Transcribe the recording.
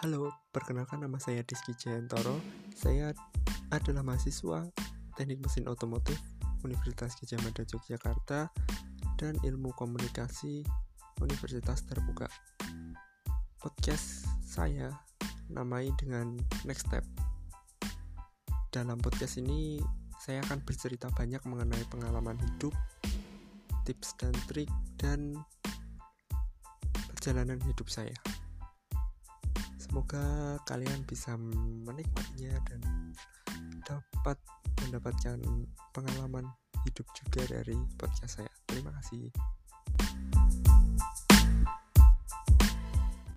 Halo, perkenalkan nama saya Diski Jayantoro. Saya adalah mahasiswa Teknik Mesin Otomotif Universitas Gajah Mada Yogyakarta dan Ilmu Komunikasi Universitas Terbuka. Podcast saya namai dengan Next Step. Dalam podcast ini saya akan bercerita banyak mengenai pengalaman hidup, tips dan trik dan perjalanan hidup saya. Semoga kalian bisa menikmatinya dan dapat mendapatkan pengalaman hidup juga dari podcast saya. Terima kasih.